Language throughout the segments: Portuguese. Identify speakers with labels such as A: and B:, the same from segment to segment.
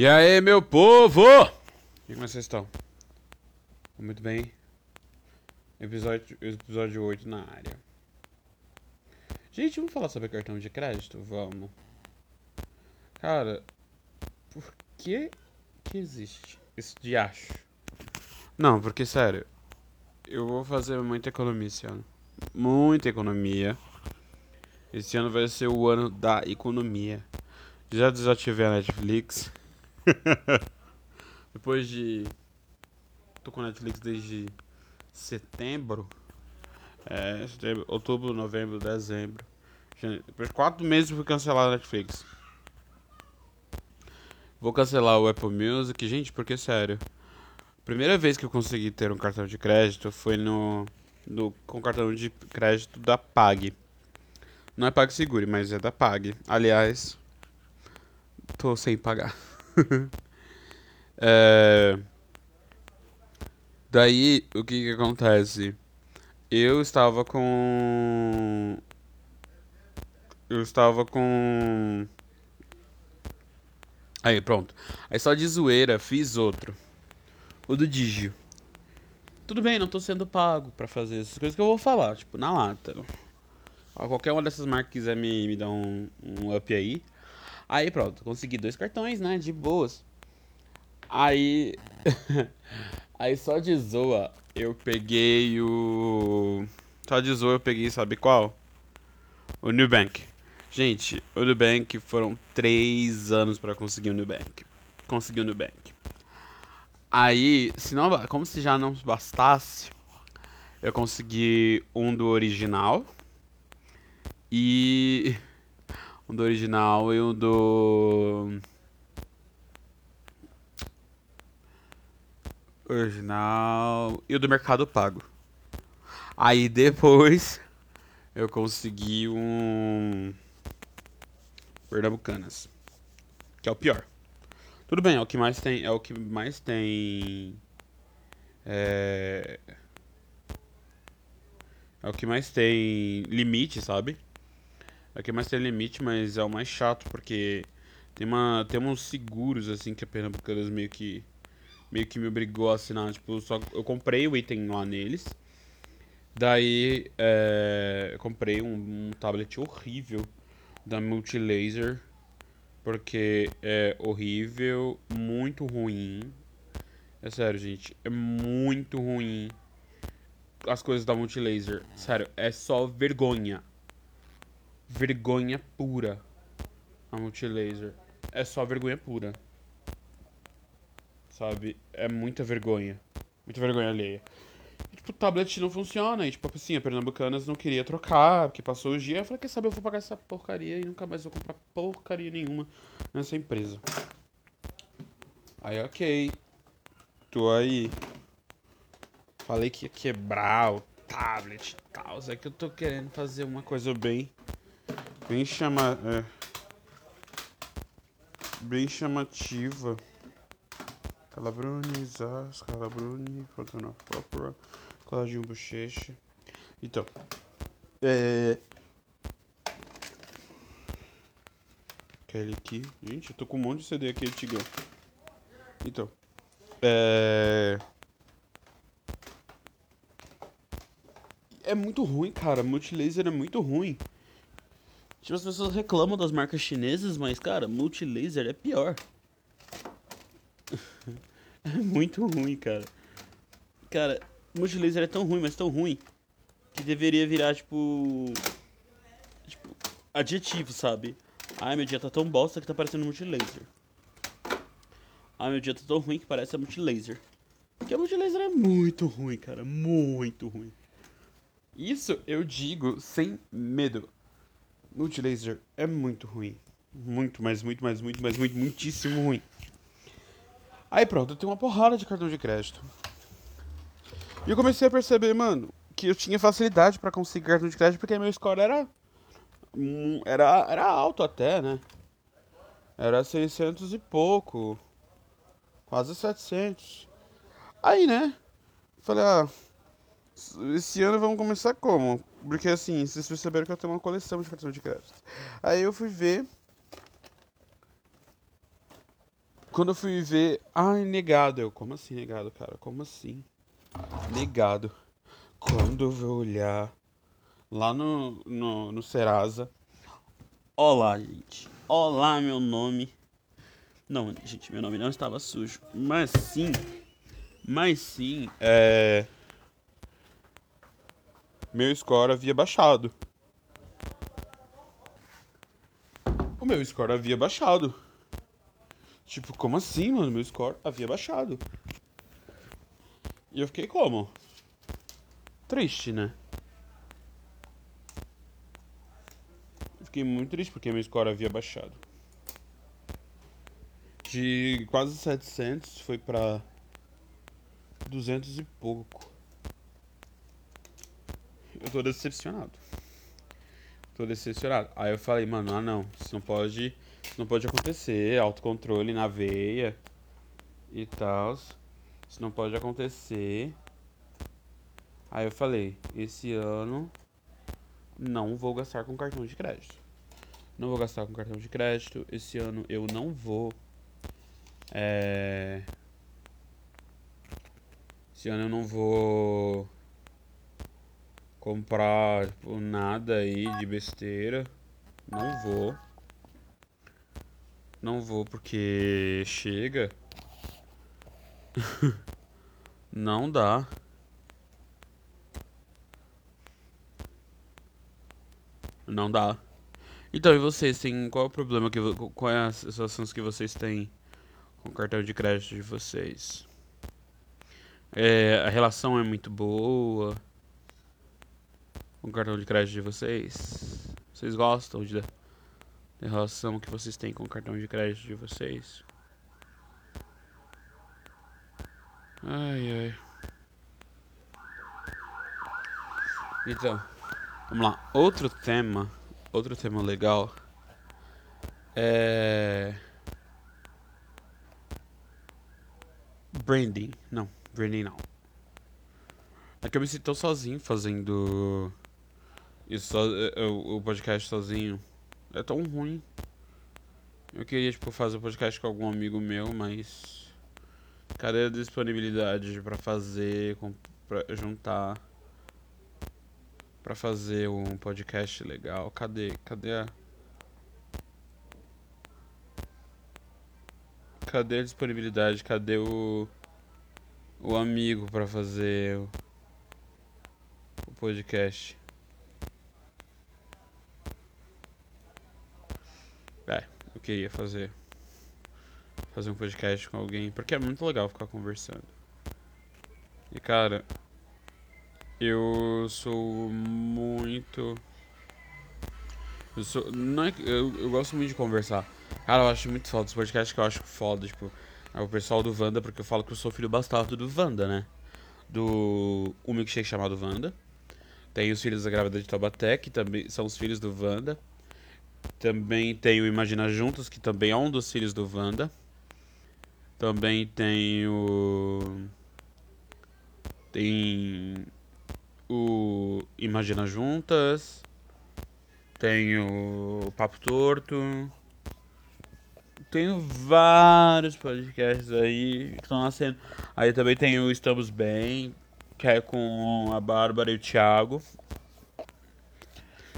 A: E aí, meu povo? E como vocês estão? Muito bem. Episódio, episódio 8 na área. Gente, vamos falar sobre cartão de crédito? Vamos. Cara, por que que existe esse diacho? Não, porque sério, eu vou fazer muita economia esse ano. Muita economia. Esse ano vai ser o ano da economia. Já desativei a Netflix. Depois de. Tô com Netflix desde setembro. É, setembro, outubro, novembro, dezembro. Depois de quatro meses fui cancelar a Netflix. Vou cancelar o Apple Music, gente, porque sério. Primeira vez que eu consegui ter um cartão de crédito foi no, no com cartão de crédito da Pag. Não é PagSeguro, mas é da Pag. Aliás, tô sem pagar. é... Daí, o que que acontece? Eu estava com... Eu estava com... Aí, pronto. Aí só de zoeira, fiz outro. O do Digio. Tudo bem, não tô sendo pago pra fazer essas coisas que eu vou falar, tipo, na lata. Qualquer uma dessas marcas quiser me, me dar um, um up aí. Aí pronto, consegui dois cartões, né? De boas. Aí. aí só de zoa eu peguei o. Só de zoa eu peguei, sabe qual? O Nubank. Gente, o Nubank foram três anos para conseguir o Nubank. Consegui o Nubank. Aí, se não, como se já não bastasse, eu consegui um do original e um do original e um do original e o do Mercado Pago. Aí depois eu consegui um Pernambucanas, que é o pior. Tudo bem, é o que mais tem, é o que mais tem é, é o que mais tem limite, sabe? É o que mais tem limite, mas é o mais chato porque tem uma tem uns seguros assim que a Pernambucanas meio que meio que me obrigou a assinar, tipo, só eu comprei o item lá neles. Daí é, eu comprei um, um tablet horrível da Multilaser porque é horrível, muito ruim. É sério, gente, é muito ruim as coisas da Multilaser. Sério, é só vergonha. Vergonha pura. A Multilaser. É só vergonha pura. Sabe? É muita vergonha. Muita vergonha alheia. E, tipo, o tablet não funciona. E, tipo, assim, a Pernambucanas não queria trocar, porque passou o dia. Eu falei, quer saber, eu vou pagar essa porcaria e nunca mais vou comprar porcaria nenhuma nessa empresa. Aí, ok. Tô aí. Falei que ia quebrar o tablet e tal. É que eu tô querendo fazer uma coisa bem. Bem chama. É, bem chamativa. Calabronizar, calabrone, fotona própria, coladinho bochecha. Então. É. Aquele aqui. Gente, eu tô com um monte de CD aqui antigão. Então. É. É muito ruim, cara. Multilaser é muito ruim. Tipo, as pessoas reclamam das marcas chinesas, mas, cara, Multilaser é pior. é muito ruim, cara. Cara, Multilaser é tão ruim, mas tão ruim, que deveria virar, tipo... Tipo, adjetivo, sabe? Ai, meu dia tá tão bosta que tá parecendo Multilaser. Ai, meu dia tá tão ruim que parece a Multilaser. Porque a Multilaser é muito ruim, cara. Muito ruim. Isso eu digo sem medo. Multilaser é muito ruim. Muito, mas muito, mais, muito, mais, muito, muitíssimo ruim. Aí pronto, eu tenho uma porrada de cartão de crédito. E eu comecei a perceber, mano, que eu tinha facilidade para conseguir cartão de crédito porque meu score era era era alto até, né? Era 600 e pouco. Quase 700. Aí, né? Falei, ah, esse ano vamos começar como? Porque assim, vocês perceberam que eu tenho uma coleção de cartão de crédito. Aí eu fui ver. Quando eu fui ver. Ai, negado. Eu, como assim, negado, cara? Como assim? Negado. Quando eu vou olhar lá no, no, no Serasa. Olá, gente. Olá, meu nome. Não, gente, meu nome não estava sujo. Mas sim. Mas sim, é. Meu score havia baixado. O meu score havia baixado. Tipo, como assim, mano? Meu score havia baixado. E eu fiquei como? Triste, né? Fiquei muito triste porque meu score havia baixado. De quase 700 foi pra 200 e pouco. Eu tô decepcionado. Tô decepcionado. Aí eu falei, mano, ah não, isso não pode não pode acontecer, autocontrole na veia e tal. Isso não pode acontecer. Aí eu falei, esse ano não vou gastar com cartão de crédito. Não vou gastar com cartão de crédito. Esse ano eu não vou. É... Esse ano eu não vou comprar tipo, nada aí de besteira. Não vou. Não vou porque chega. Não dá. Não dá. Então, e vocês têm qual é o problema que qual é as situações que vocês têm com o cartão de crédito de vocês? É, a relação é muito boa o cartão de crédito de vocês? Vocês gostam de da relação que vocês têm com o cartão de crédito de vocês. Ai, ai. Então, vamos lá. Outro tema, outro tema legal é branding. Não, branding não. É que eu me sinto sozinho fazendo isso, o podcast sozinho é tão ruim. Eu queria, tipo, fazer um podcast com algum amigo meu, mas. Cadê a disponibilidade para fazer, pra juntar, para fazer um podcast legal? Cadê? Cadê a. Cadê a disponibilidade? Cadê o. O amigo para fazer o, o podcast? É, eu queria fazer. Fazer um podcast com alguém, porque é muito legal ficar conversando. E cara, eu sou muito. Eu sou. Não é, eu, eu gosto muito de conversar. Cara, eu acho muito foda. Os podcasts que eu acho foda, tipo, é o pessoal do Wanda, porque eu falo que eu sou filho bastardo do Wanda, né? Do. O milkshake chamado Wanda. Tem os filhos da grávida de Taubaté, que também são os filhos do Wanda. Também tem o Imagina Juntos, que também é um dos filhos do Wanda. Também tem o. Tem o Imagina Juntas. Tem o Papo Torto. Tenho vários podcasts aí que estão nascendo. Aí também tem o Estamos Bem, que é com a Bárbara e o Thiago.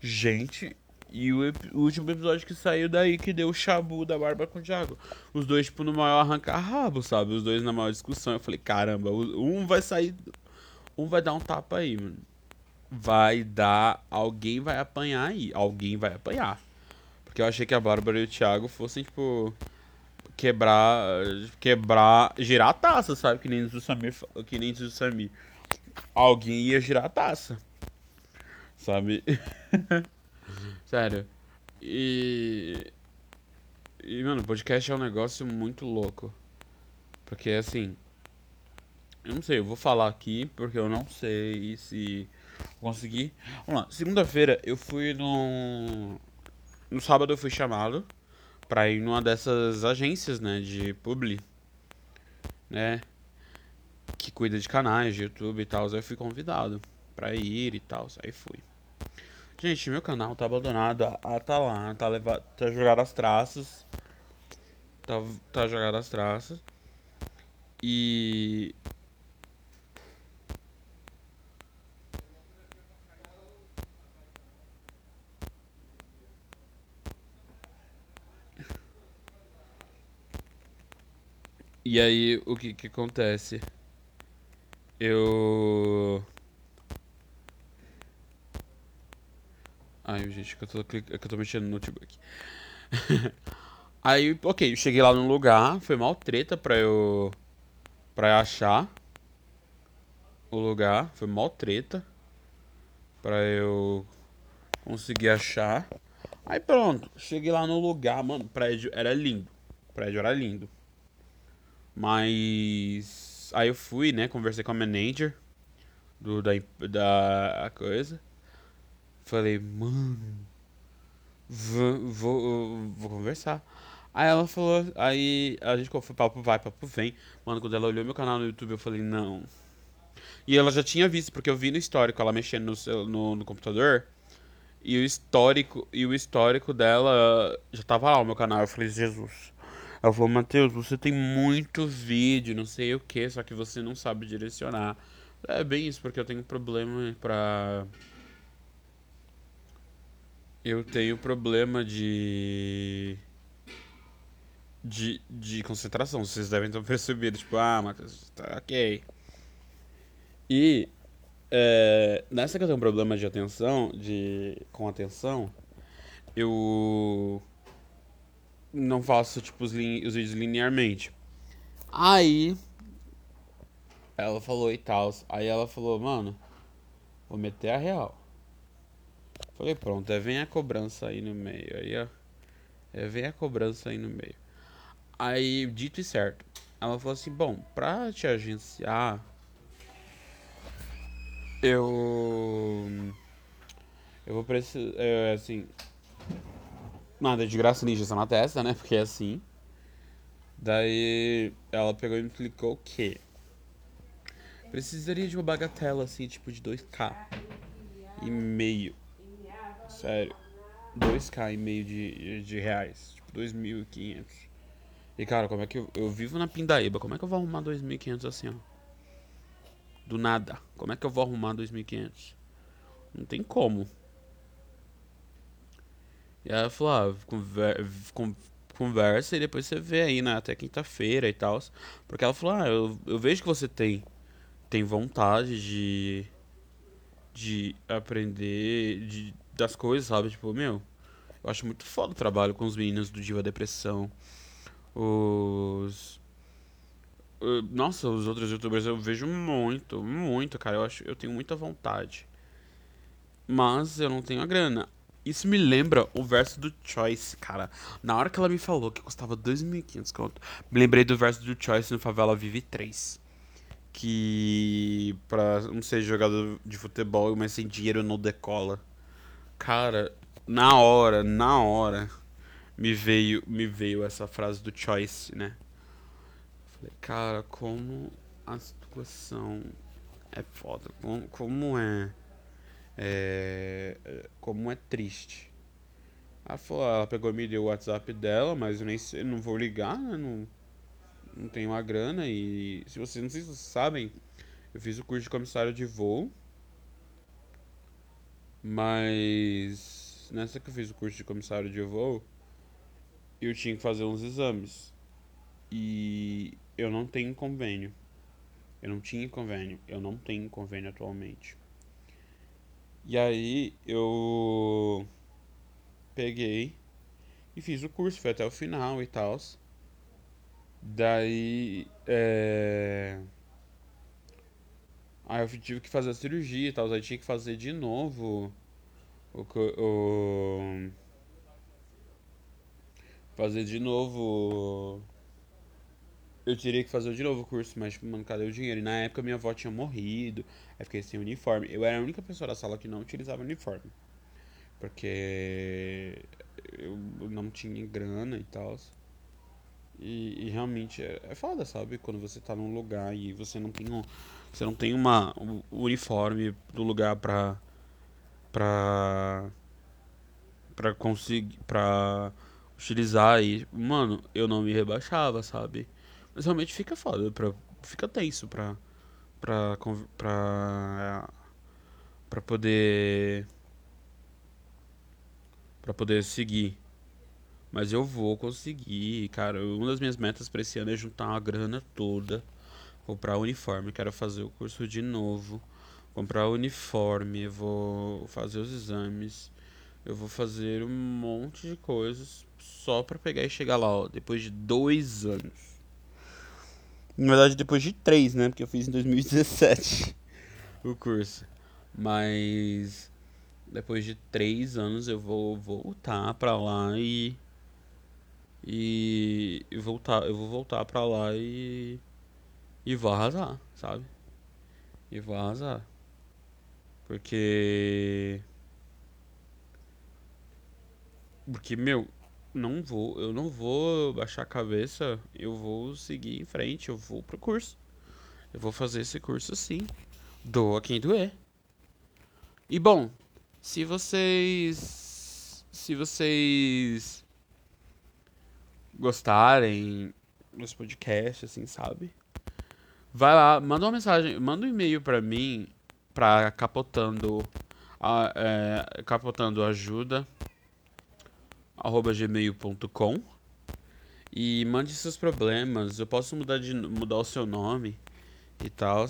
A: Gente, e o, o, último episódio que saiu daí que deu o chabu da barba com o Thiago. Os dois, tipo, no maior arrancar-rabo, sabe? Os dois na maior discussão. Eu falei, caramba, um vai sair. Um vai dar um tapa aí, mano. Vai dar. Alguém vai apanhar aí. Alguém vai apanhar. Porque eu achei que a Bárbara e o Thiago fossem, tipo. Quebrar. Quebrar. Girar a taça, sabe? Que nem o Samir. Que nem o Samir. Alguém ia girar a taça. Sabe? Sério. E. E, mano, podcast é um negócio muito louco. Porque, assim. Eu não sei, eu vou falar aqui porque eu não sei se consegui. Vamos lá, segunda-feira eu fui no. No sábado eu fui chamado pra ir numa dessas agências, né, de publi, né, que cuida de canais de YouTube e tal. Eu fui convidado pra ir e tal, aí fui. Gente, meu canal tá abandonado, ah, tá lá, tá, levado, tá jogado as traças. Tá, tá jogado as traças. E. E aí, o que que acontece? Eu. Ai, gente, que eu tô, que eu tô mexendo no notebook. aí, ok, eu cheguei lá no lugar, foi mal treta pra eu. pra eu achar o lugar, foi mal treta pra eu conseguir achar. Aí pronto, cheguei lá no lugar, mano, o prédio era lindo. O prédio era lindo. Mas aí eu fui, né, conversei com a manager do da da coisa. Falei, mano, vou, vou, vou conversar. Aí ela falou, aí a gente foi papo vai, papo vem. Mano, quando ela olhou meu canal no YouTube, eu falei, não. E ela já tinha visto, porque eu vi no histórico ela mexendo no, no, no computador. E o histórico, e o histórico dela já tava lá, o meu canal. Eu falei, Jesus. Ela falou, Matheus, você tem muito vídeo, não sei o que, só que você não sabe direcionar. É bem isso, porque eu tenho problema pra eu tenho problema de. De, de concentração. Vocês devem ter percebido. Tipo, ah, Matheus, tá ok. E. É, nessa que eu tenho um problema de atenção, de, com atenção, eu não faço tipo os, os vídeos linearmente. Aí ela falou e tal. Aí ela falou, mano, vou meter a real. Falei, pronto, é vem a cobrança aí no meio. Aí, ó. É vem a cobrança aí no meio. Aí, dito e certo. Ela falou assim, bom, pra te agenciar. Eu. Eu vou precisar. É, assim. Nada de graça ninja na testa, né? Porque é assim. Daí ela pegou e me explicou que precisaria de uma bagatela assim, tipo de 2k e meio Sério. 2k e meio de, de reais. Tipo, 2.500. E cara, como é que eu, eu vivo na Pindaíba? Como é que eu vou arrumar 2.500 assim, ó? Do nada. Como é que eu vou arrumar 2.500? Não tem como. E aí ela falou, ah, conver, conversa e depois você vê aí, né? Até quinta-feira e tal. Porque ela falou, ah, eu, eu vejo que você tem, tem vontade de, de aprender, de das coisas, sabe? Tipo, meu, eu acho muito foda o trabalho com os meninos do Diva Depressão. Os. Nossa, os outros youtubers eu vejo muito, muito, cara. Eu acho, eu tenho muita vontade. Mas eu não tenho a grana. Isso me lembra o verso do Choice, cara. Na hora que ela me falou que custava 2.500 conto, me lembrei do verso do Choice no Favela Vive 3. Que pra não ser jogador de futebol, mas sem dinheiro não decola. Cara, na hora, na hora, me veio, me veio essa frase do Choice, né? Falei, cara, como a situação é foda, como, como é, é, como é triste. Ela, falou, ela pegou e me deu o WhatsApp dela, mas eu nem sei, não vou ligar, né? Não, não tenho a grana e se vocês não sei se vocês sabem, eu fiz o curso de comissário de voo mas nessa que eu fiz o curso de comissário de voo, eu tinha que fazer uns exames. E eu não tenho convênio. Eu não tinha convênio. Eu não tenho convênio atualmente. E aí eu peguei e fiz o curso, foi até o final e tal. Daí é... Aí eu tive que fazer a cirurgia e tal, aí tinha que fazer de novo o, o fazer de novo eu teria que fazer de novo o curso, mas tipo, mano, cadê o dinheiro? E na época minha avó tinha morrido, aí fiquei sem uniforme. Eu era a única pessoa da sala que não utilizava uniforme. Porque eu não tinha grana e tal. E, e, realmente é, é foda, sabe? Quando você tá num lugar e você não tem um, você não tem uma um uniforme do lugar pra pra para conseguir para utilizar e, mano, eu não me rebaixava, sabe? Mas realmente fica foda, pra, fica tenso pra, pra, pra, pra poder, pra poder seguir. Mas eu vou conseguir, cara. Uma das minhas metas pra esse ano é juntar uma grana toda, comprar uniforme, quero fazer o curso de novo, comprar uniforme, vou fazer os exames, eu vou fazer um monte de coisas só pra pegar e chegar lá, ó, depois de dois anos. Na verdade, depois de três, né? Porque eu fiz em 2017 o curso. Mas depois de três anos eu vou voltar pra lá e. E, voltar, eu vou voltar pra lá e. E vou arrasar, sabe? E vou arrasar. Porque. Porque, meu, não vou, eu não vou baixar a cabeça, eu vou seguir em frente, eu vou pro curso. Eu vou fazer esse curso sim. Doa quem doer. E bom, se vocês se vocês gostarem desse podcast assim, sabe? Vai lá, manda uma mensagem, manda um e-mail para mim para capotando a, é, capotando ajuda arroba gmail.com e mande seus problemas. Eu posso mudar, de, mudar o seu nome e tal.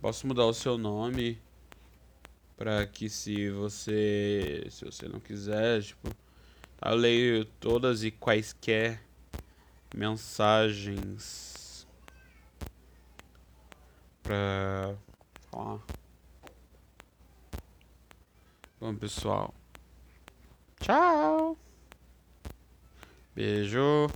A: Posso mudar o seu nome para que se você se você não quiser, tipo, eu leio todas e quaisquer mensagens pra falar. Bom, pessoal, Tchau. Beijo.